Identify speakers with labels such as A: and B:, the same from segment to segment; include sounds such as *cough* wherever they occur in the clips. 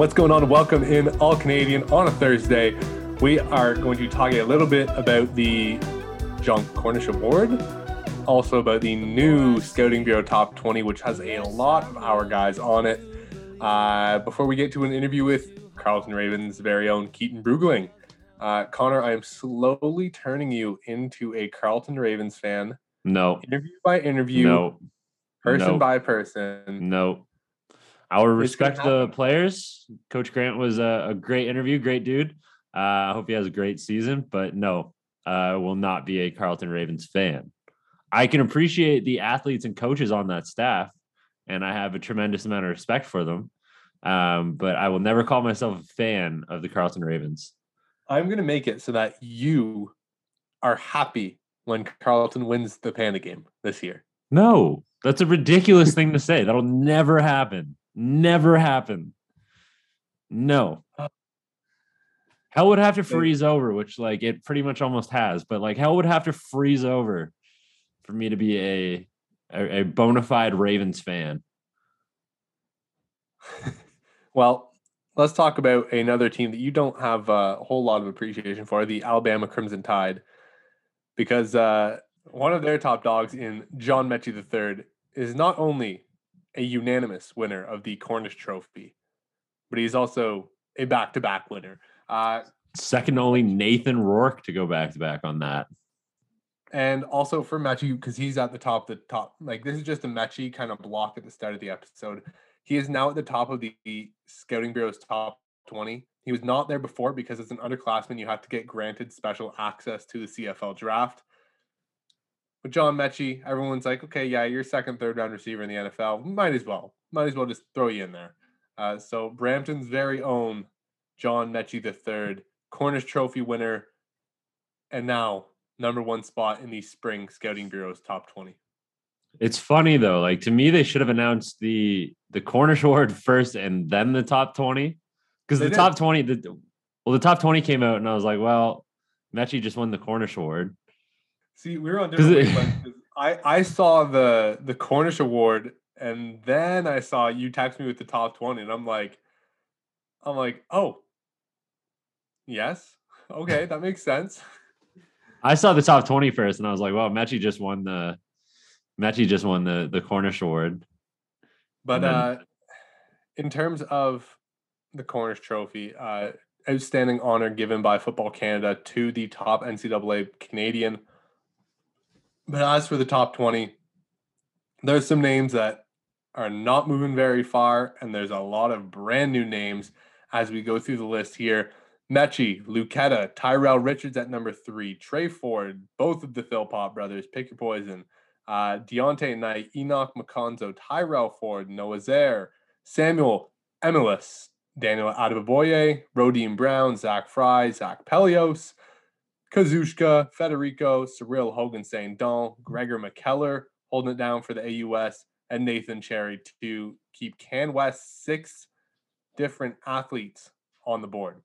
A: What's going on? Welcome in All Canadian on a Thursday. We are going to talk a little bit about the Jon Cornish Award, also about the new Scouting Bureau Top 20, which has a lot of our guys on it. Uh, before we get to an interview with Carleton Ravens' very own Keaton Bruggeling, uh, Connor, I am slowly turning you into a Carleton Ravens fan.
B: No.
A: Interview by interview.
B: No.
A: Person
B: no.
A: by person.
B: No. I will respect the players. Coach Grant was a, a great interview, great dude. Uh, I hope he has a great season, but no, I will not be a Carleton Ravens fan. I can appreciate the athletes and coaches on that staff, and I have a tremendous amount of respect for them. Um, but I will never call myself a fan of the Carleton Ravens.
A: I'm going to make it so that you are happy when Carleton wins the Panda game this year.
B: No, that's a ridiculous thing to say. That'll never happen. Never happen. No. Hell would have to freeze over, which like it pretty much almost has, but like hell would have to freeze over for me to be a a, a bona fide Ravens fan. *laughs*
A: Well, let's talk about another team that you don't have a whole lot of appreciation for, the Alabama Crimson Tide, because uh, one of their top dogs in John Metchie III is not only a unanimous winner of the Cornish Trophy, but he's also a back-to-back winner. Uh,
B: Second only Nathan Rourke to go back to back on that.
A: and also for Metchie, because he's at the top, the top, like this is just a Metchie kind of block at the start of the episode. He is now at the top of the Scouting Bureau's top 20. He was not there before because as an underclassman, you have to get granted special access to the CFL draft. But John Metchie, everyone's like, okay, yeah, you're second, third round receiver in the NFL. Might as well. Might as well just throw you in there. Uh, so Brampton's very own John Metchie the third, Cornish Trophy winner, and now number one spot in the spring Scouting Bureau's top 20.
B: It's funny though. Like to me, they should have announced the the Cornish *laughs* Award first and then the top twenty. Because the
A: did.
B: top twenty, the well, the top twenty came out, and I was like, well, Metchie just won the Cornish Award.
A: See, we were on different
B: it- *laughs*
A: I, I saw the the Cornish Award and then I saw you text me with the top 20 and I'm like I'm like, oh yes. Okay, *laughs* that makes sense.
B: I saw the top 20 first, and I was like, well, Metchie just won the Metchie just won the the Cornish Award.
A: But
B: then-
A: uh in terms of the Cornish Trophy, uh outstanding honor given by Football Canada to the top NCAA Canadian. But as for the top 20, there's some names that are not moving very far, and there's a lot of brand new names as we go through the list here. Metchie, Luketa, Tyrell Richards at number three, Tre Ford, both of the Philpott brothers, pick your poison. Uh, Deontay Knight, Enock Makonzo, Tyrell Ford, Noah Zerr, Samuel Emilus, Daniel Adeboboye, Rodeem Brown, Zach Fry, Zach Pelios, Kazushka, Federico, Cyrille Hogan-Saindon, Gregor McKellar holding it down for the AUS, and Nathan Cherry to keep Can West six different athletes on the board.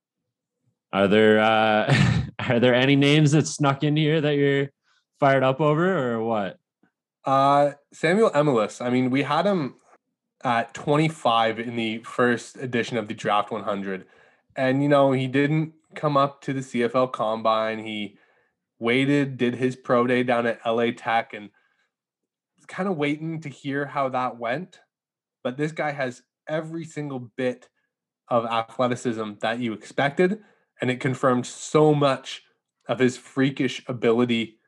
B: Are there uh *laughs* are there any names that snuck in here that you're fired up over, or what?
A: Uh, Samuel Emilus, I mean, we had him at 25 in the first edition of the Draft 100. And, you know, he didn't come up to the CFL combine. He waited, did his pro day down at LA Tech, and was kind of waiting to hear how that went. But this guy has every single bit of athleticism that you expected. And it confirmed so much of his freakish ability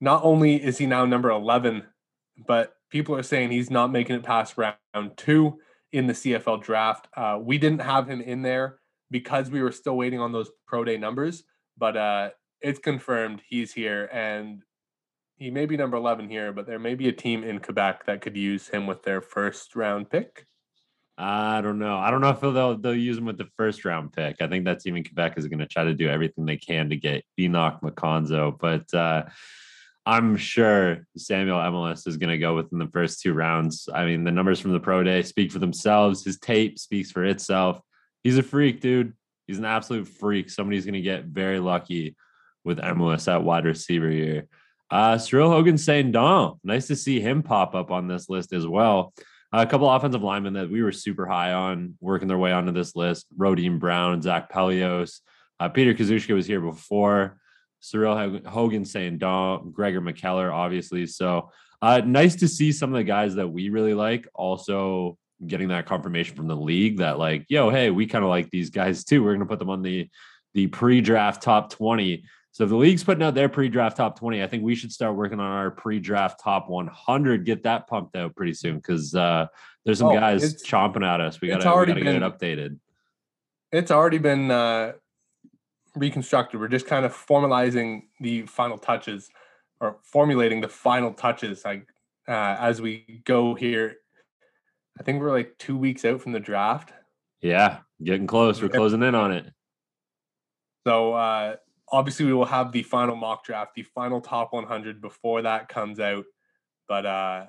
A: not only is he now number 11, but people are saying he's not making it past round two in the CFL draft. Uh, we didn't have him in there because we were still waiting on those pro day numbers, but uh, it's confirmed he's here and he may be number 11 here, but there may be a team in Quebec that could use him with their first round pick.
B: I don't know. I don't know if they'll they'll use him with the first round pick. I think that team in Quebec is going to try to do everything they can to get Enock Makonzo, but uh, I'm sure Samuel Emilus is going to go within the first two rounds. I mean, the numbers from the pro day speak for themselves. His tape speaks for itself. He's a freak, dude. He's an absolute freak. Somebody's going to get very lucky with Emilus at wide receiver here. Uh, Cyrille Hogan-Saindon. Nice to see him pop up on this list as well. A couple offensive linemen that we were super high on working their way onto this list: Rodeem Brown, Zach Pelios, uh, Peter Kazushka was here before. Cyrille Hogan-Saindon, Gregor McKellar, obviously. So uh, nice to see some of the guys that we really like also getting that confirmation from the league that like, yo, hey, we kind of like these guys too. We're gonna put them on the the pre-draft top 20. So if the league's putting out their pre-draft top 20, I think we should start working on our pre-draft top 100. Get that pumped out pretty soon because uh, there's some oh, guys chomping at us. We gotta been, get it updated.
A: It's already been uh, reconstructed. We're just kind of formalizing the final touches or formulating the final touches like uh, as we go here. I think we're like two weeks out from the draft.
B: Yeah, getting close. We're closing in on it.
A: So uh, obviously we will have the final mock draft, the final top 100 before that comes out. But uh,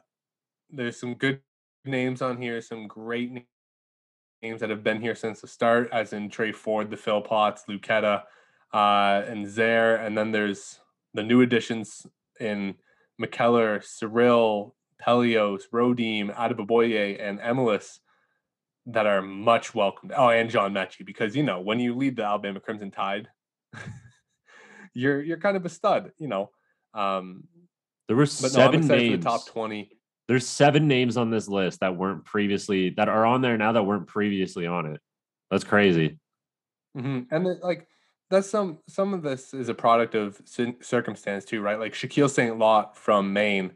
A: there's some good names on here, some great names that have been here since the start, as in Tre Ford, the Philpots, Luketa, uh, and Zerr. And then there's the new additions in McKellar, Cyril, Pelios, Rodeem, Adeboboye, and Emilus that are much welcomed. Oh, and John Metchie, because you know when you lead the Alabama Crimson Tide, *laughs* you're you're kind of a stud, you know. Um,
B: there were seven no, names. The top twenty. There's seven names on this list that weren't previously that are on there now that weren't previously on it. That's crazy.
A: Mm-hmm. And the, like that's some some of this is a product of circumstance too, right? Like Shaquille St. Lot from Maine,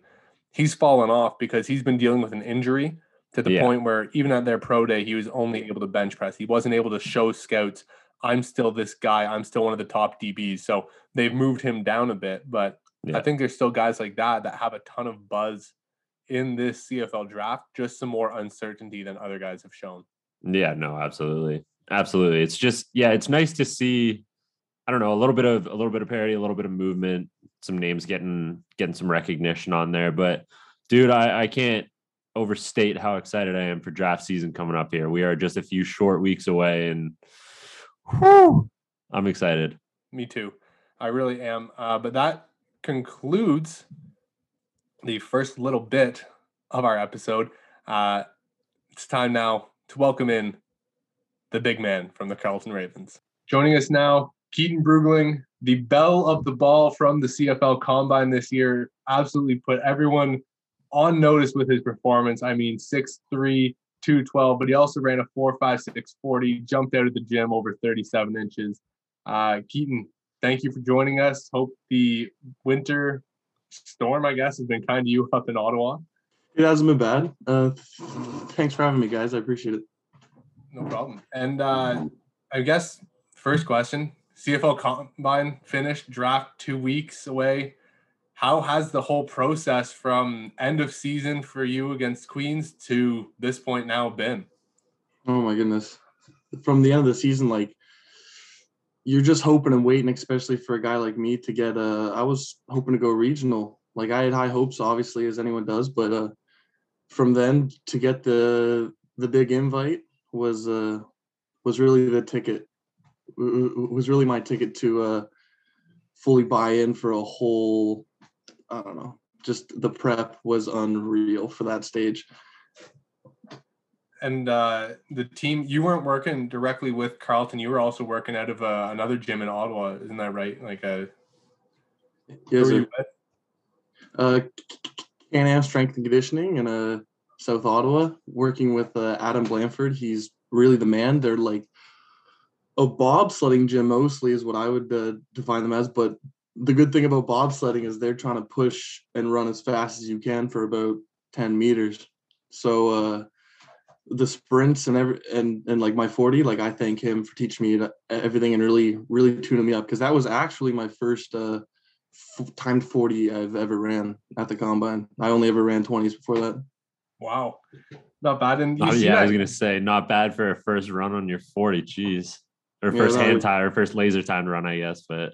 A: he's fallen off because he's been dealing with an injury to the yeah. point where even at their pro day, he was only able to bench press. He wasn't able to show scouts, I'm still this guy. I'm still one of the top DBs. So they've moved him down a bit, but yeah. I think there's still guys like that that have a ton of buzz in this CFL draft, just some more uncertainty than other guys have shown.
B: Yeah, no, absolutely. Absolutely. It's just, yeah, it's nice to see I don't know, a little bit of a little bit of parity, a little bit of movement, some names getting getting some recognition on there. But dude, I, I can't overstate how excited I am for draft season coming up here. We are just a few short weeks away and whew, I'm excited.
A: Me too. I really am. Uh, but that concludes the first little bit of our episode. Uh, it's time now to welcome in the big man from the Carleton Ravens. Joining us now Keaton Bruggeling, the bell of the ball from the CFL Combine this year, absolutely put everyone on notice with his performance. I mean, 6'3, 212, but he also ran a 4.56 40, jumped out of the gym over 37 inches. Uh, Keaton, thank you for joining us. Hope the winter storm, I guess, has been kind to you *laughs* up in Ottawa.
C: It hasn't been bad. Uh, thanks for having me, guys. I appreciate it.
A: No problem. And uh, I guess first question CFL Combine finished, draft two weeks away. How has the whole process from end of season for you against Queens to this point now been?
C: Oh my goodness. From the end of the season, like you're just hoping and waiting, especially for a guy like me to get uh I was hoping to go regional. Like I had high hopes, obviously, as anyone does, but uh from then to get the the big invite was uh was really the ticket was really my ticket to uh, fully buy in for a whole. I don't know. Just the prep was unreal for that stage.
A: And uh, the team, you weren't working directly with Carleton. You were also working out of uh, another gym in Ottawa, isn't that right? Like a.
C: Yes, sir. Uh, Can-Am Strength and Conditioning in uh, South Ottawa, working with uh, Adam Blanford. He's really the man. They're like a bobsledding gym mostly is what I would uh, define them as. But the good thing about bobsledding is they're trying to push and run as fast as you can for about 10 meters. So uh, the sprints and every and and like my 40, like I thank him for teaching me everything and really really tuning me up because that was actually my first uh, f- timed 40 I've ever ran at the combine. I only ever ran 20s before that.
A: Wow, not bad. And
B: oh, yeah, that? I was gonna say not bad for a first run on your 40. Jeez or yeah, first hand tie or first laser time run, I guess. But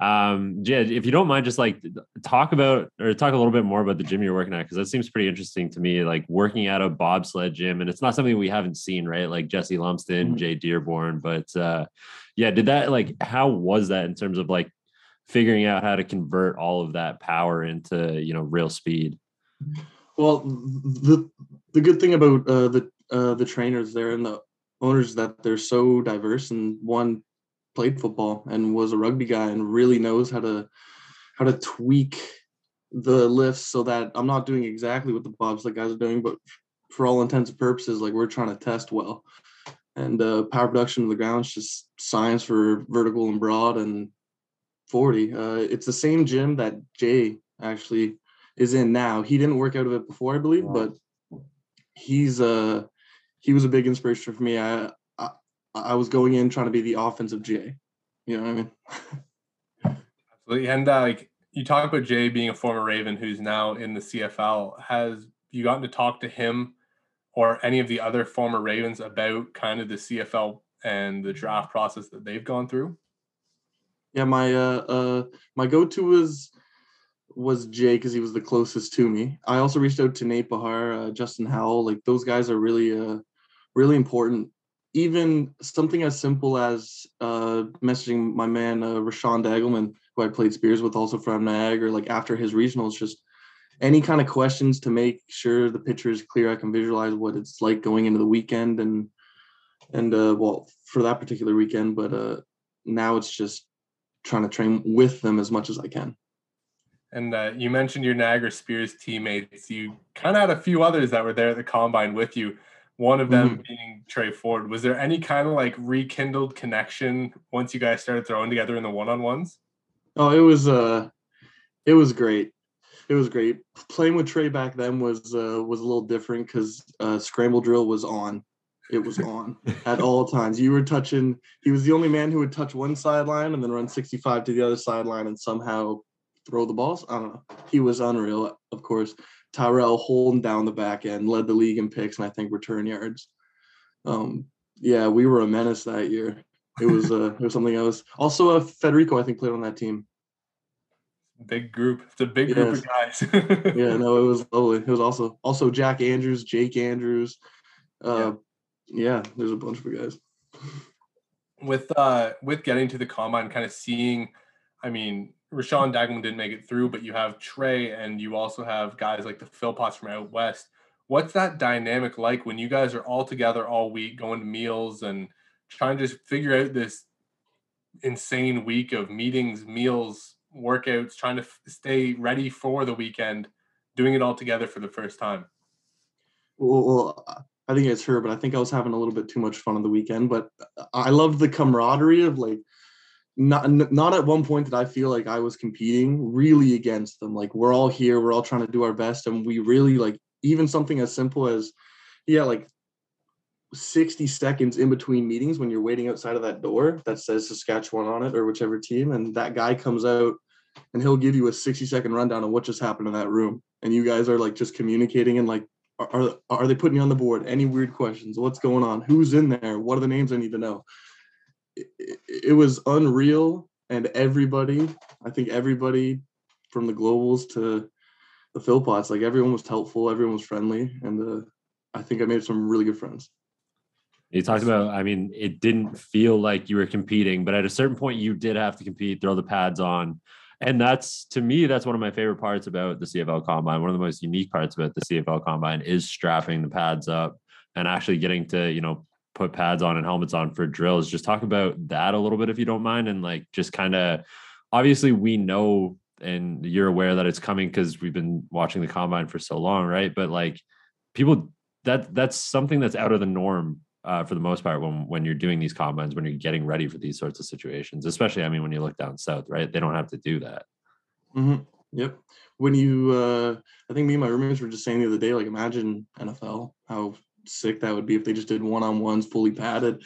B: um, Jed, if you don't mind, just like talk about or talk a little bit more about the gym you're working at because that seems pretty interesting to me. Like working at a bobsled gym, and it's not something we haven't seen, right? Like Jesse Lumsden, mm-hmm. Jay Dearborn, but uh, yeah, did that like how was that in terms of like figuring out how to convert all of that power into you know real speed?
C: Well, the the good thing about uh, the uh, the trainers there and the owners that they're so diverse and one played football and was a rugby guy and really knows how to how to tweak the lifts so that I'm not doing exactly what the bobs bobsled guys are doing, but for all intents and purposes, like we're trying to test well. And uh, power production of the ground is just science for vertical and broad and 40. Uh, it's the same gym that Jay actually is in now. He didn't work out of it before, I believe, but he's uh he was a big inspiration for me. I, I I was going in trying to be the offensive Jay. You know what I mean? *laughs*
A: Absolutely. And uh, like you talk about Jay being a former Raven who's now in the CFL. Has you gotten to talk to him or any of the other former Ravens about kind of the CFL and the draft process that they've gone through?
C: Yeah, my uh, uh my go-to was was Jay because he was the closest to me. I also reached out to Nate Behar, uh, Justin Howell. Like those guys are really uh really important. Even something as simple as uh messaging my man uh, Rashawn Dagelman, who I played Spears with, also from Niagara. Like after his regionals, just any kind of questions to make sure the picture is clear. I can visualize what it's like going into the weekend and and uh well for that particular weekend, but uh now it's just trying to train with them as much as I can.
A: And uh, you mentioned your Niagara Spears teammates. You kind of had a few others that were there at the combine with you. One of them mm-hmm. being Tre Ford. Was there any kind of like rekindled connection once you guys started throwing together in the one-on-ones?
C: Oh, it was uh, it was great. It was great. Playing with Tre back then was uh, was a little different because uh, scramble drill was on it was on at *laughs* all times. You were touching. He was the only man who would touch one sideline and then run 65 to the other sideline and somehow throw the balls. I don't know. He was unreal. Of course, Tyrell holding down the back end, led the league in picks and I think return yards. Um, yeah, we were a menace that year. It was uh, it was something else. Also, uh, Federico I think played on that team.
A: Big group. It's a big yes. group of
C: guys. *laughs* yeah, no, it was lovely. It was also also Jack Andrews, Jake Andrews, uh, yeah yeah, there's a bunch of guys.
A: With uh with getting to the combine, kind of seeing, I mean, Rashawn Dagelman didn't make it through, but you have Tre and you also have guys like the Philpots from out west. What's that dynamic like when you guys are all together all week, going to meals and trying to just figure out this insane week of meetings, meals, workouts, trying to f- stay ready for the weekend, doing it all together for the first time?
C: Well, I think it's her, but I think I was having a little bit too much fun on the weekend. But I love the camaraderie of like not not at one point did I feel like I was competing really against them. Like we're all here, we're all trying to do our best, and we really like even something as simple as yeah, like 60 seconds in between meetings when you're waiting outside of that door that says Saskatchewan on it or whichever team, and that guy comes out and he'll give you a 60 second rundown of what just happened in that room. And you guys are like just communicating and like are are they putting you on the board? Any weird questions? What's going on? Who's in there? What are the names I need to know? It, it, was unreal, and everybody, I think everybody, from the globals to the Philpots, like everyone was helpful, everyone was friendly, and uh, I think I made some really good friends.
B: You talked about, I mean, it didn't feel like you were competing, but at a certain point, you did have to compete, throw the pads on and that's to me that's one of my favorite parts about the cfl combine one of the most unique parts about the cfl combine is strapping the pads up and actually getting to you know put pads on and helmets on for drills. Just talk about that a little bit if you don't mind and like just kind of obviously we know and you're aware that it's coming because we've been watching the combine for so long right? But like people that that's something that's out of the norm uh, for the most part when when you're doing these combines when you're getting ready for these sorts of situations especially i mean when you look down south right? They don't have to do that.
C: Mm-hmm. yep. When you uh i think me and my roommates were just saying the other day like imagine nfl how sick that would be if they just did one-on-ones fully padded.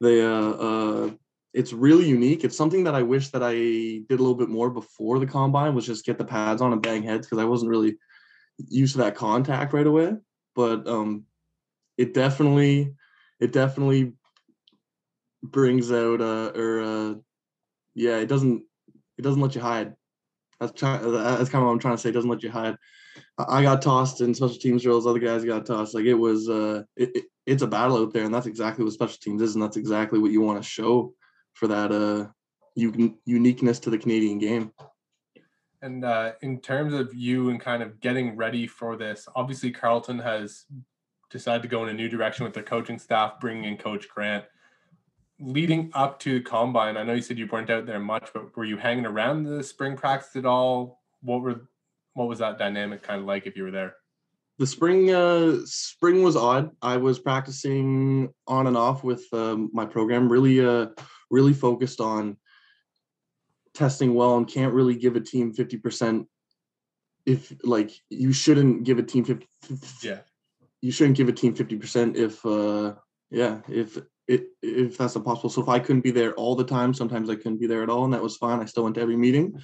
C: They uh uh it's really unique. It's something that i wish that i did a little bit more before the combine was just get the pads on and bang heads because i wasn't really used to that contact right away. But um it definitely it definitely brings out uh or uh yeah it doesn't it doesn't let you hide. That's trying that's kind of what i'm trying to say. It doesn't let you hide i got tossed in special teams drills other guys got tossed like it was uh it, it, it's a battle out there and that's exactly what special teams is and that's exactly what you want to show for that uh un- uniqueness to the canadian game
A: and uh, in terms of you and kind of getting ready for this, obviously Carleton has decided to go in a new direction with their coaching staff, bringing in Coach Grant. Leading up to the combine, I know you said you weren't out there much, but were you hanging around the spring practice at all? What were what was that dynamic kind of like if you were there?
C: The spring uh, spring was odd. I was practicing on and off with um, my program, really uh, really focused on testing well, and can't really give a team fifty percent if like you shouldn't give a team 50
A: yeah
C: you shouldn't give a team 50% if uh yeah if it if that's impossible so if i couldn't be there all the time sometimes i couldn't be there at all and that was fine i still went to every meeting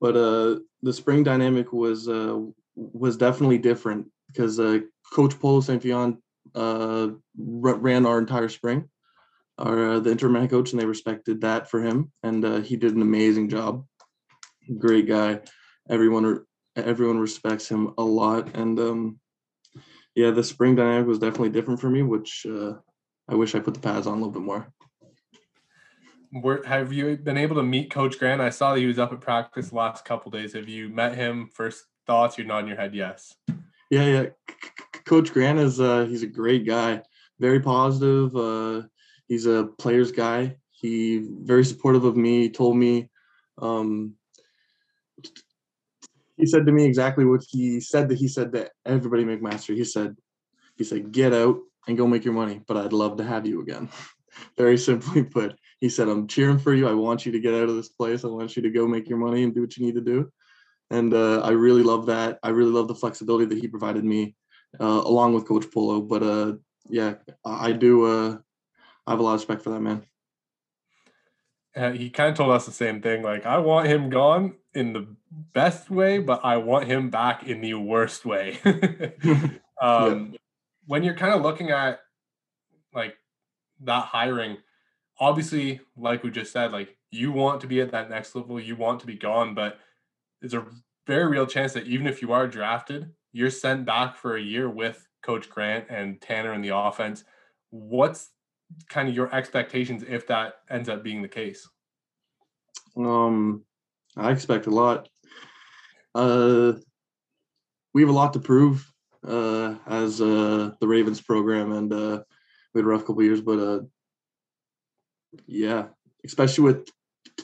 C: but uh the spring dynamic was uh was definitely different because uh coach polo st Fion uh ran our entire spring our uh, the interim head coach and they respected that for him and uh, he did an amazing job. Great guy. Everyone everyone respects him a lot and um yeah the spring dynamic was definitely different for me which uh i wish i put the pads on a little bit more
A: where have you been able to meet coach grant? I saw that he was up at practice last couple days. Have you met him? First thoughts? You're nodding your head yes.
C: Yeah yeah. Coach grant is uh he's a great guy. Very positive uh he's a player's guy. He very supportive of me. He told me um he said to me exactly what he said that he said that everybody McMaster. He said, he said, get out and go make your money, but I'd love to have you again. *laughs* Very simply put, he said, I'm cheering for you. I want you to get out of this place. I want you to go make your money and do what you need to do. And uh, I really love that. I really love the flexibility that he provided me, uh, along with Coach Polo. But uh, yeah, I do. Uh, I have a lot of respect for that man.
A: Uh, he kind of told us the same thing. Like, I want him gone in the best way, but I want him back in the worst way. *laughs* *laughs* um, yeah. When you're kind of looking at like that hiring, obviously, like we just said, like you want to be at that next level, you want to be gone, but there's a very real chance that even if you are drafted, you're sent back for a year with Coach Grant and Tanner in the offense. What's kind of your expectations if that ends up being the case?
C: Um, I expect a lot. Uh, we have a lot to prove uh, as uh, the Ravens program, and uh, we had a rough couple years, but uh, yeah, especially with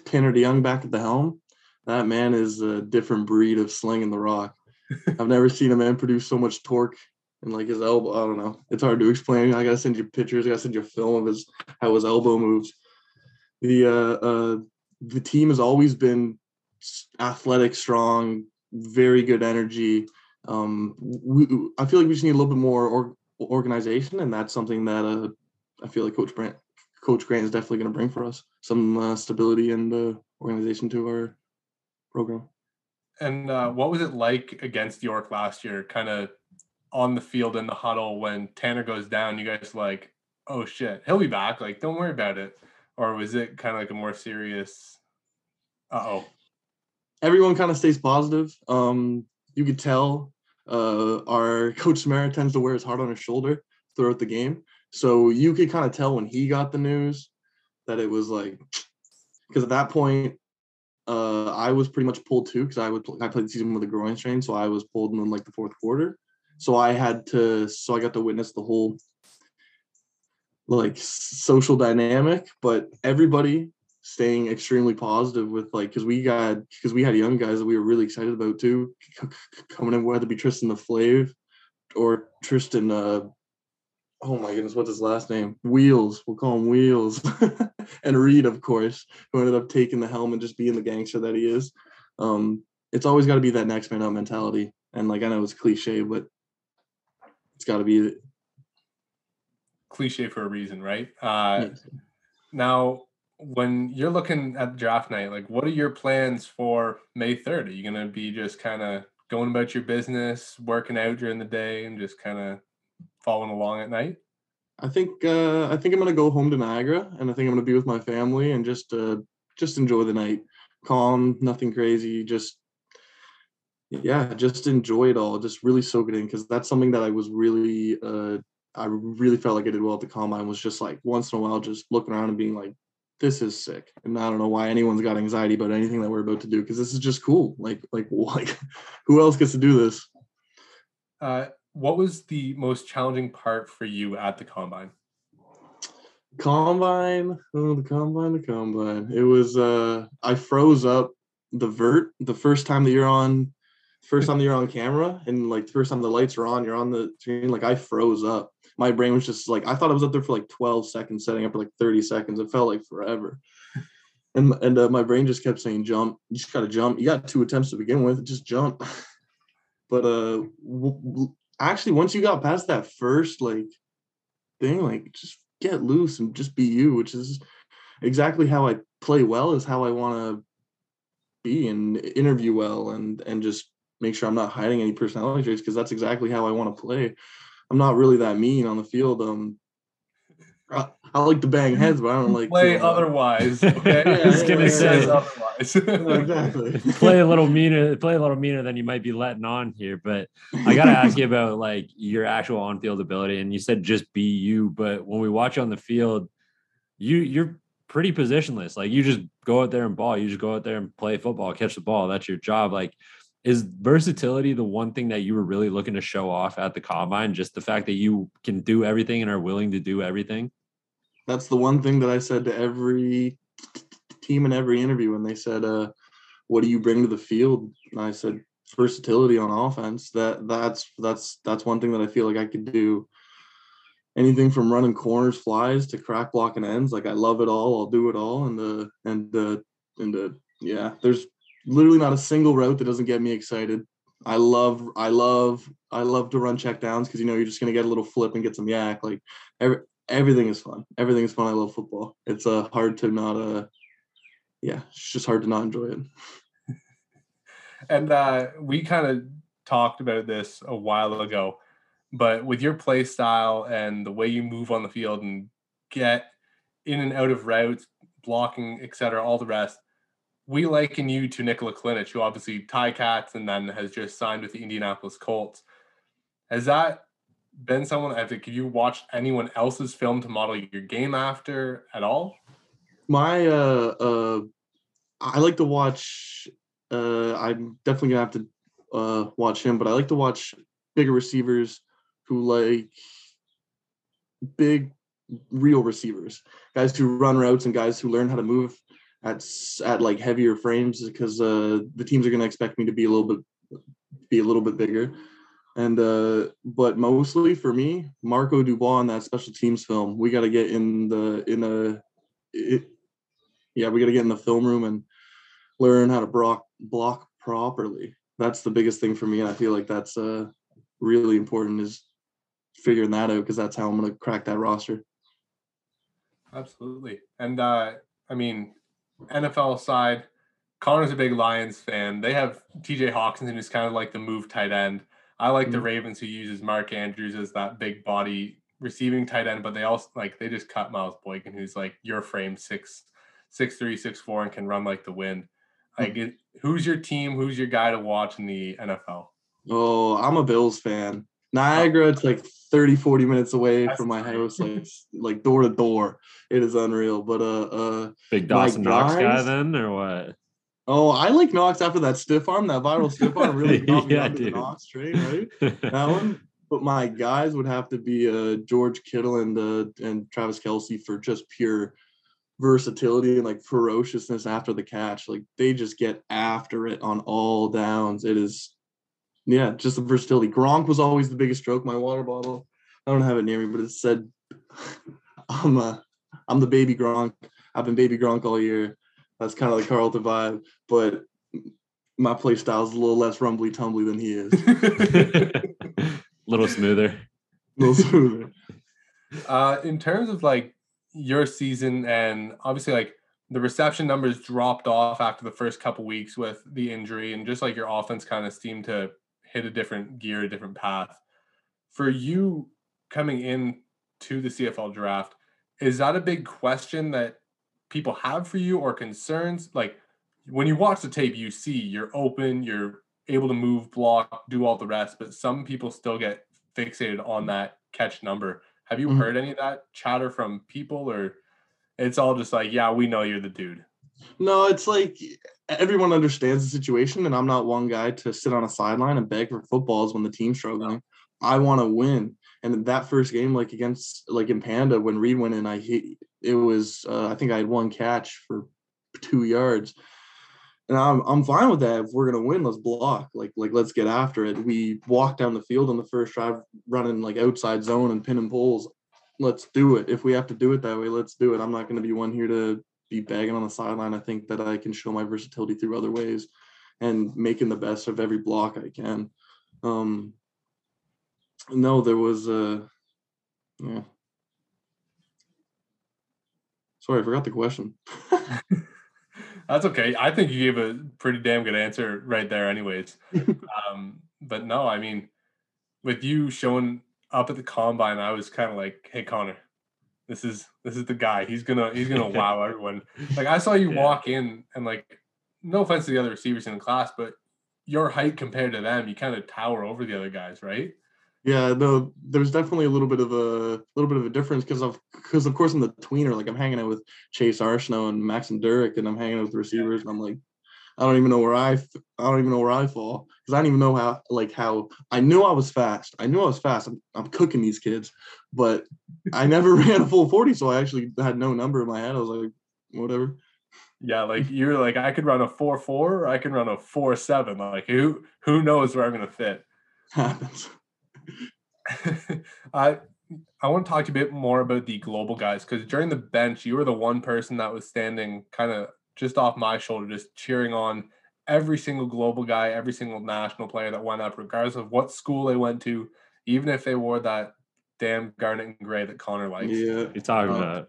C: Tanner DeYoung back at the helm, that man is a different breed of slinging the rock. *laughs* I've never seen a man produce so much torque and like his elbow. I don't know. It's hard to explain. I gotta send you pictures. I gotta send you a film of his how his elbow moves. The uh, uh the team has always been athletic, strong, very good energy. Um, we, I feel like we just need a little bit more or, organization, and that's something that uh, I feel like Coach Grant, Coach Grant is definitely going to bring for us some uh, stability and uh, organization to our program.
A: And uh, what was it like against York last year? Kind of on the field in the huddle when Tanner goes down, you guys like, oh shit, he'll be back. Like, don't worry about it. Or was it kind of like a more serious? Uh oh.
C: Everyone kind of stays positive. Um, you could tell uh, our *laughs* coach Sumarah tends to wear his heart on his shoulder throughout the game, so you could kind of tell when he got the news that it was like, *sniffs* because at that point, uh, I was pretty much pulled too because I would I played the season with a groin strain, so I was pulled in like the fourth quarter. So i had to so i got to witness the whole like social dynamic but everybody staying extremely positive with like because we got because we had young guys that we were really excited about too coming in whether it be tristan the Flave or tristan uh oh my goodness what's his last name? Wheels we'll call him wheels. *laughs* And reed of course who ended up taking the helm and just being the gangster that he is. Um it's always got to be that next man up mentality. And like i know it's cliche but it's got to be
A: cliche for a reason, right? Uh, Now, when you're looking at draft night, like what are your plans for May 3rd? Are you going to be just kind of going about your business, working out during the day, and just kind of following along at night?
C: I think uh, I think I'm gonna go home to Niagara, and I think I'm gonna be with my family and just uh, just enjoy the night, calm, nothing crazy, just yeah, just enjoy it all. Just really soak it in because that's something that I was really, uh, I really felt like I did well at the combine. Was just like once in a while, just looking around and being like, "This is sick," and I don't know why anyone's got anxiety about anything that we're about to do because this is just cool. Like, like, *laughs* like, who else gets to do this?
A: Uh, what was the most challenging part for you at the combine?
C: Combine, oh the combine, the combine. It was uh I froze up the vert the first time that you're on first time that you're on camera and like the first time the lights are on, you're on the screen, like I froze up. My brain was just like I thought I was up there for like 12 seconds, setting up for like 30 seconds. It felt like forever. And and uh, my brain just kept saying jump. You just gotta jump. You got two attempts to begin with. Just jump. *laughs* but uh w- w- actually once you got past that first like thing, like just get loose and just be you, which is exactly how I play well, is how I want to be and interview well and and just make sure I'm not hiding any personality traits because that's exactly how I want to play. I'm not really that mean on the field. Um, I, I like to bang heads, but I don't like
A: play
C: to, uh,
A: otherwise. *laughs* Okay,
C: Yeah, I was gonna
A: Play
B: say-
A: otherwise.
C: exactly. *laughs*
B: play a little meaner, play a little meaner than you might be letting on here. But I gotta ask you about like your actual on-field ability. And you said just be you, but when we watch you on the field, you you're pretty positionless. Like you just go out there and ball. You just go out there and play football, catch the ball. That's your job. Like, is versatility the one thing that you were really looking to show off at the combine? Just the fact that you can do everything and are willing to do everything.
C: That's the one thing that I said to every team in every interview when they said, uh, "What do you bring to the field?" And I said, "Versatility on offense." That that's that's that's one thing that I feel like I could do. Anything from running corners, flies to crack blocking ends, like I love it all. I'll do it all, and the and the and the yeah. There's literally not a single route that doesn't get me excited. I love I love I love to run check downs because you know you're just gonna get a little flip and get some yak. Like every, everything is fun. Everything is fun. I love football. It's uh hard to not uh yeah, it's just hard to not enjoy it. *laughs*
A: and uh, we kind of talked about this a while ago, but with your play style and the way you move on the field and get in and out of routes, blocking, etc., all the rest, we liken you to Nikola Kalinic, who obviously tie cats and then has just signed with the Indianapolis Colts. Has that been someone? I think you watched anyone else's film to model your game after at all?
C: My uh uh I like to watch uh I'm definitely gonna have to uh watch him, but I like to watch bigger receivers who like big real receivers, guys who run routes and guys who learn how to move at at like heavier frames because uh the teams are gonna expect me to be a little bit be a little bit bigger. And uh but mostly for me, Marco Dubois on that special teams film, we gotta get in the in a it, yeah, we gotta get in the film room and learn how to block block properly. That's the biggest thing for me, and I feel like that's uh really important is figuring that out because that's how I'm gonna crack that roster.
A: Absolutely. And uh, I mean, NFL side, Connor's a big Lions fan. They have TJ Hockenson, who's kind of like the move tight end. I like the
C: Mhm.
A: Ravens, who uses Mark Andrews as that big body receiving tight end, but they also like they just cut Miles Boykin, who's like your frame six, six three, six four, and can run like the wind. Like, it, who's your team? Who's your guy to watch in the NFL?
C: Oh, I'm a Bills fan. Niagara, it's like 30, 40 minutes away
A: That's
C: from my
A: great.
C: house, like *laughs* like door to door. It is unreal. But uh uh
B: Big
C: My
B: Dawson Knox guy
C: guys-
B: then, or what?
C: Oh, I like Knox after that stiff arm, that viral stiff arm really *laughs* got me
B: Yeah,
C: onto the. Knox train, right? *laughs* that one. But my guys would have to be uh, George Kittle and uh, and Travis Kelce for just pure versatility and like ferociousness after the catch. Like they just get after it on all downs. It is, yeah, just the versatility. Gronk was always the biggest stroke. My water bottle, I don't have it near me, but it said, *laughs* "I'm uh, I'm the baby Gronk. I've been baby Gronk all year." That's kind of the Carleton vibe, but my play style is a little less rumbly tumbly than he is. *laughs*
B: little smoother.
C: A *laughs* little smoother.
A: Uh, in terms of like your season and obviously like the reception numbers dropped off after the first couple weeks with the injury and just like your offense kind of seemed to hit a different gear, a different path. For you coming in to the CFL draft, is that a big question that people have for you or concerns? Like when you watch the tape, you see you're open, you're able to move, block, do all the rest, but some people still get fixated on that catch number. Have you
C: Mhm.
A: heard any of that chatter from people or it's all just like, yeah, we know you're the dude.
C: No, it's like everyone understands the situation, and I'm not one guy to sit on a sideline and beg for footballs when the team's struggling. I want to win. And that first game, like against like in Panda, when Reed went in, I hit it was uh, I think I had one catch for two yards. And I'm I'm fine with that. If we're gonna win, let's block. Like like let's get after it. We walk down the field on the first drive, running like outside zone and pinning poles. Let's do it. If we have to do it that way, let's do it. I'm not gonna be one here to be begging on the sideline. I think that I can show my versatility through other ways and making the best of every block I can. Um, no, there was a, yeah. Sorry, I forgot the question. *laughs*
A: That's okay. I think you gave a pretty damn good answer right there, anyways. *laughs* um, but no, I mean, with you showing up at the combine, I was kind of like, "Hey, Connor, this is this is the guy. He's gonna he's gonna *laughs* wow everyone." Like I saw you yeah. walk in, and like, no offense to the other receivers in the class, but your height compared to them, you kind of tower over the other guys, right?
C: Yeah, no, there's definitely a little bit of a little bit of a difference because of because of course I'm the tweener. Like I'm hanging out with Chase Arsenault and Max and Durek, and I'm hanging out with the receivers, and I'm like, I don't even know where I I don't even know where I fall because I don't even know how like how I knew I was fast. I knew I was fast. I'm, I'm cooking these kids, but *laughs* I never *laughs* ran a full forty, so I actually had no number in my head. I was like, whatever.
A: Yeah, *laughs* like you're like I could run a four four, or I can run a four seven. Like who who knows where I'm gonna fit?
C: Happens. *laughs*
A: I I want to talk to you a bit more about the global guys because during the bench, you were the one person that was standing kind of just off my shoulder, just cheering on every single global guy, every single national player that went up, regardless of what school they went to, even if they wore that damn garnet and gray that Connor likes.
C: Yeah,
B: you're talking um, about.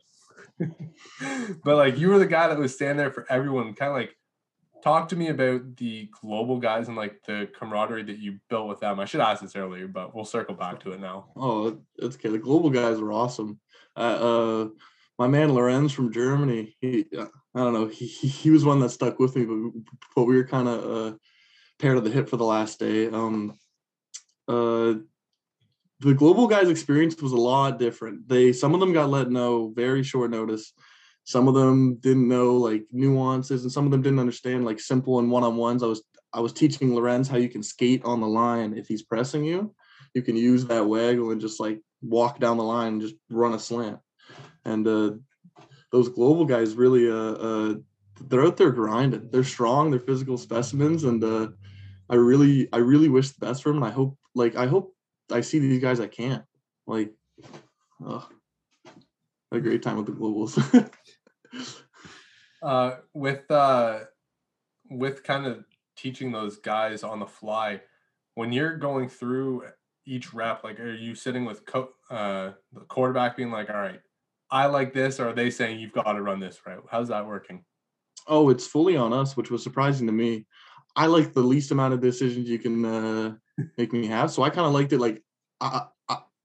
B: *laughs*
A: but like you were the guy that was standing there for everyone, kind of like talk to me about the global guys and like the camaraderie that you built with them. I should ask this earlier, but we'll circle back to it now.
C: Oh, it's okay. The global guys were awesome. Uh, uh my man Lorenz from Germany. He, I don't know. He he was one that stuck with me, but but we were kind of uh, paired at the hip for the last day. Um, uh, the global guys' experience was a lot different. They some of them got let know very short notice some of them didn't know like nuances and some of them didn't understand like simple and one-on-ones. I was i was teaching lorenz how you can skate on the line if he's pressing you. You can use that waggle and just like walk down the line and just run a slant. And uh those global guys really uh, uh they're out there grinding. They're strong they're physical specimens and uh i really i really wish the best for them and i hope like i hope i see these guys i can't. Like a great time with the globals *laughs* *laughs*
A: uh, with uh, with kind of teaching those guys on the fly, when you're going through each rep, like are you sitting with co- uh, the quarterback being like, "All right, I like this," or are they saying you've got to run this right? How's that working?
C: Oh, it's fully on us, which was surprising to me. I like the least amount of decisions you can uh, make me have, so I kind of liked it. Like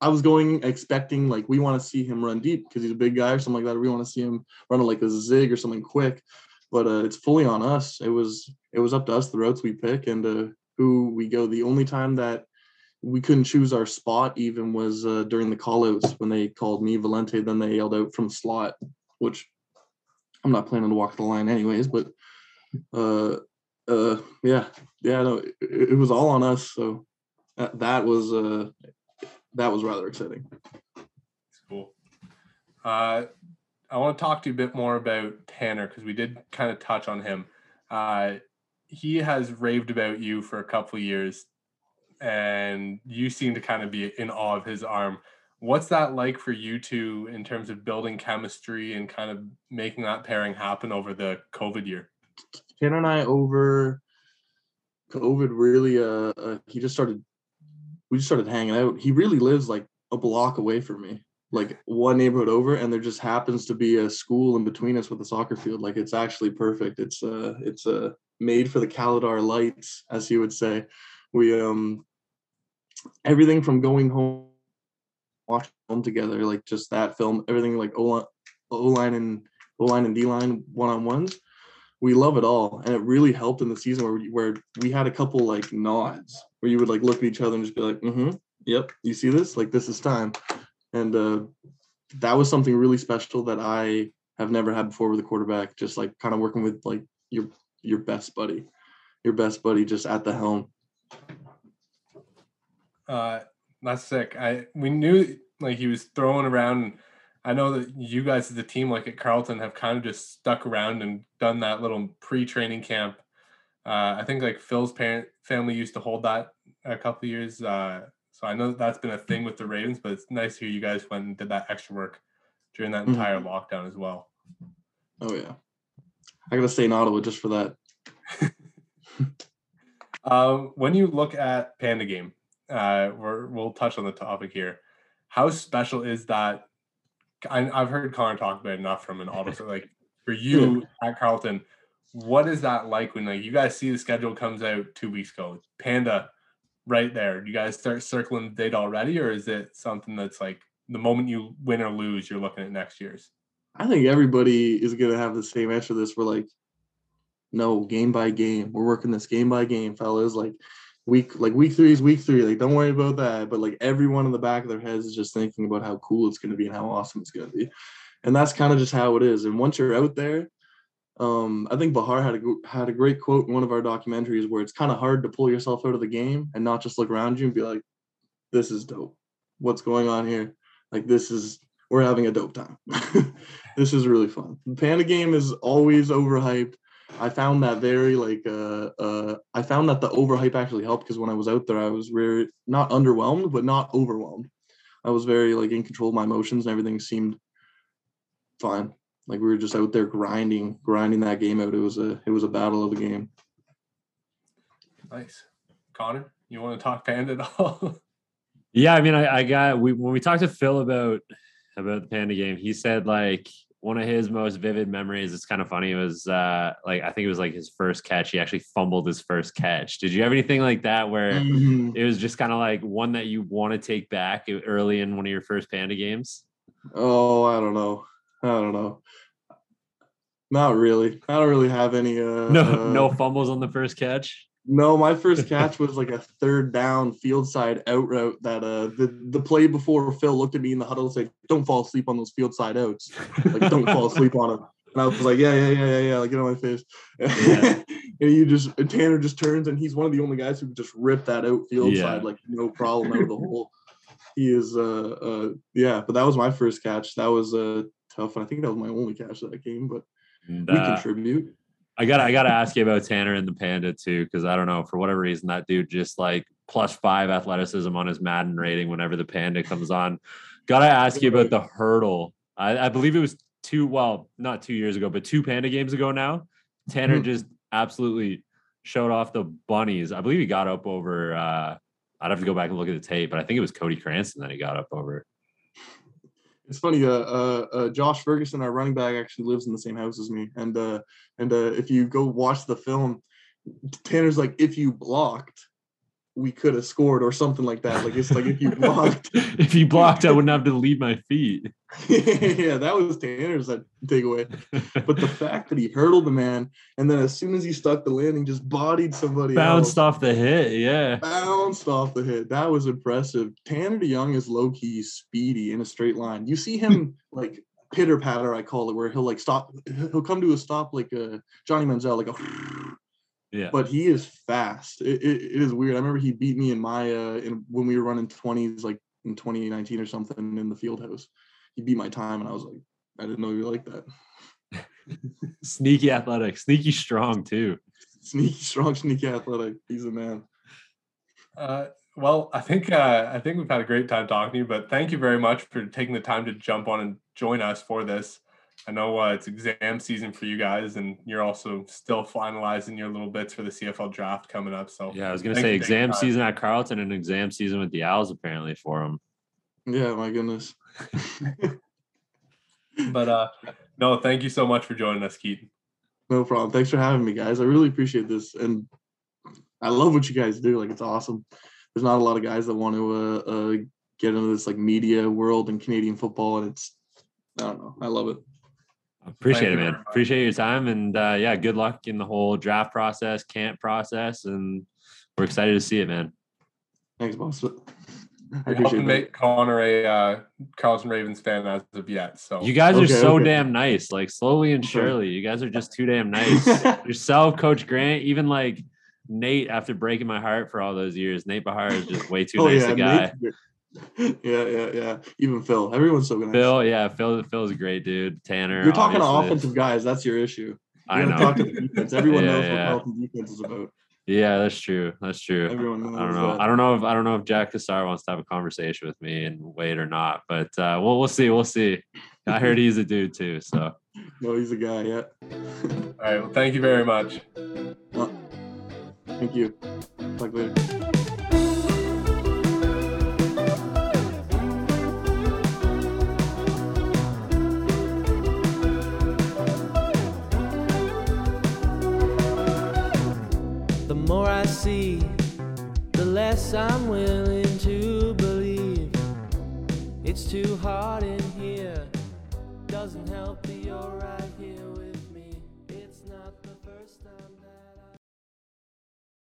C: I was going expecting like we want to see him run deep because he's a big guy or something like that. we want to see him run like a zig or something quick, but uh, it's fully on us. It was it was up to us the routes we pick and uh, who we go. The only time that we couldn't choose our spot even was uh, during the callouts when they called me Valente. Then they yelled out from slot, which I'm not planning to walk the line anyways. But uh, uh, yeah, yeah, no, it, it was all on us. So that, that was uh that was rather exciting.
A: Cool. Uh, I want to talk to you a bit more about Tanner because we did kind of touch on him. Uh, he has raved about you for a couple years, and you seem to kind of be in awe of his arm. What's that like for you two in terms of building chemistry and kind of making that pairing happen over the COVID year?
C: Tanner and I over COVID really uh, uh he just started we just started hanging out. He really lives like a block away from me, like one neighborhood over, and there just happens to be a school in between us with a soccer field. Like it's actually perfect. It's uh it's uh made for the Caladar lights, as you would say. We um everything from going home, watching film together, like just that film, everything like O line and O line and D line one on ones we love it all and it really helped in the season where we, where we had a couple like nods where you would like look at each other and just be like mm-hmm yep you see this like this is time and uh that was something really special that i have never had before with a quarterback just like kind of working with like your your best buddy your best buddy just at the helm
A: uh That's sick. I we knew like he was throwing around. I know that you guys as a team, like at Carleton, have kind of just stuck around and done that little pre-training camp. Uh, I think like Phil's parent family used to hold that a couple years. Uh, so I know that that's been a thing with the Ravens, but it's nice to hear you guys went and did that extra work during that entire mm-hmm. lockdown as well.
C: Oh yeah, I gotta stay in Ottawa just for that.
A: um, *laughs* when you look at Panda Game, uh, we will touch on the topic here. How special is that? I, have heard Connor talk about it enough from an auto. like for you *laughs* at Carleton, what is that like when like you guys see the schedule comes out two weeks ago? Panda, right there. Do you guys start circling the date already, or is it something that's like the moment you win or lose, you're looking at next year's?
C: I think everybody is gonna have the same answer this. We're like, no, game by game. We're working this game by game, fellas. Like week like week three is week three. Like don't worry about that. But like everyone in the back of their heads is just thinking about how cool it's gonna be and how awesome it's gonna be. And that's kind of just how it is. And once you're out there, um, I think Behar had a had a great quote in one of our documentaries where it's kind of hard to pull yourself out of the game and not just look around you and be like, "This is dope. What's going on here? Like this is we're having a dope time. *laughs* this is really fun. The Panda game is always overhyped. I found that very like uh uh I found that the overhype actually helped because when I was out there I was very not underwhelmed but not overwhelmed. I was very like in control of my emotions and everything seemed fine. Like we were just out there grinding, grinding that game out. It was a it was a battle of the game.
A: Nice. Connor, you want to talk Panda at all? *laughs*
B: yeah, I mean I, I got we when we talked to Phil about about the Panda game, he said like one of his most vivid memories. It's kind of funny. It was uh, like I think it was like his first catch. He actually fumbled his first catch. Did you have anything like that where mm-hmm. it was just kind of like one that you want to take back early in one of your first Panda games?
C: Oh, I don't know. I don't know. Not really. I don't really have any. Uh,
B: no, uh, no fumbles on the first catch.
C: No, my first *laughs* catch was like a third down field side out route that uh the, the play before Phil looked at me in the huddle and said, Don't fall asleep on those field side outs. Like don't fall *laughs* asleep on them. And I was like, Yeah, yeah, yeah, yeah, yeah, like get on my face. Yeah. *laughs* and you just and Tanner just turns and he's one of the only guys who just ripped that out field yeah. side, like no problem out of the hole. He is uh uh yeah, but that was my first catch. That was uh tough. And I think that was my only catch that game, but and, uh, we contribute.
B: I got I got to ask you about Tanner and the Panda too, because I don't know for whatever reason that dude just like plus five athleticism on his Madden rating whenever the Panda comes on. Got to ask you about the hurdle. I, I, believe it was two, well, not two years ago, but two Panda games ago now. Tanner mm-hmm. just absolutely showed off the bunnies. I believe he got up over. uh I'd have to go back and look at the tape, but I think it was Cody Cranston that he got up over
C: it's funny. Uh, uh, uh, Josh Ferguson, our running back, actually lives in the same house as me. And uh, and uh, if you go watch the film, Tanner's like, if you blocked, we could have scored or something like that. Like it's like if you *laughs* blocked,
B: if you blocked, I wouldn't have to leave my feet. *laughs*
C: yeah, that was Tanner's takeaway. But the *laughs* fact that he hurdled the man, and then as soon as he stuck the landing, just bodied somebody,
B: bounced
C: else.
B: off the hit. Yeah,
C: bounced off the hit. That was impressive. Tanner DeYoung is low key speedy in a straight line. You see him like pitter patter, I call it, where he'll like stop. He'll come to a stop like a uh, Johnny Manziel, like a
B: yeah.
C: But he is fast. It, it, it is weird. I remember he beat me in my uh in when we were running 20s like in 2019 or something in the field house. He beat my time and I was like, I didn't know you like that. *laughs*
B: sneaky athletic, sneaky strong too.
C: Sneaky strong, sneaky athletic. He's a man.
A: Uh well, I think uh, I think we've had a great time talking to you, but thank you very much for taking the time to jump on and join us for this. I know uh, it's exam season for you guys, and you're also still finalizing your little bits for the CFL draft coming up. So
B: yeah, I was gonna say exam season at Carleton and exam season with the Owls apparently for them.
C: Yeah, my goodness. *laughs*
A: but uh, no, thank you so much for joining us, Keaton.
C: No problem. Thanks for having me, guys. I really appreciate this, and I love what you guys do. Like it's awesome. There's not a lot of guys that want to uh, uh, get into this like media world and Canadian football, and it's I don't know. I love it.
B: Appreciate it, man. Appreciate your time. And uh, yeah, good luck in the whole draft process, camp process. And we're excited to see it, man.
C: Thanks, boss.
A: I appreciate make Connor a uh, Carleton Ravens fan as of yet. So
B: you guys are okay, so okay. damn nice. Like slowly and surely, you guys are just too damn *laughs* nice. Yourself, Coach Grant, even like Nate, after breaking my heart for all those years, Nate Behar is just way too oh, nice yeah, a guy. *laughs*
C: yeah, yeah, yeah. Even Phil, everyone's so good.
B: Phil, yeah, Phil, Phil's a great dude. Tanner,
C: you're talking obviously. to offensive guys. That's your issue. You
B: I know.
C: Talk to the defense. Everyone yeah, knows yeah. what Carleton defense is about.
B: Yeah, that's true. That's true. Everyone knows I don't know. That. I don't know if I don't know if Jack Cassar wants to have a conversation with me and wait or not, but uh, we'll we'll see. We'll see. I heard *laughs* he's a dude too. So.
C: No, he's a guy. Yeah.
A: All right. Well, thank you very much.
C: Well, thank you. Talk later.
D: See, the less I'm willing to believe. It's too hard in here, doesn't help that you're right.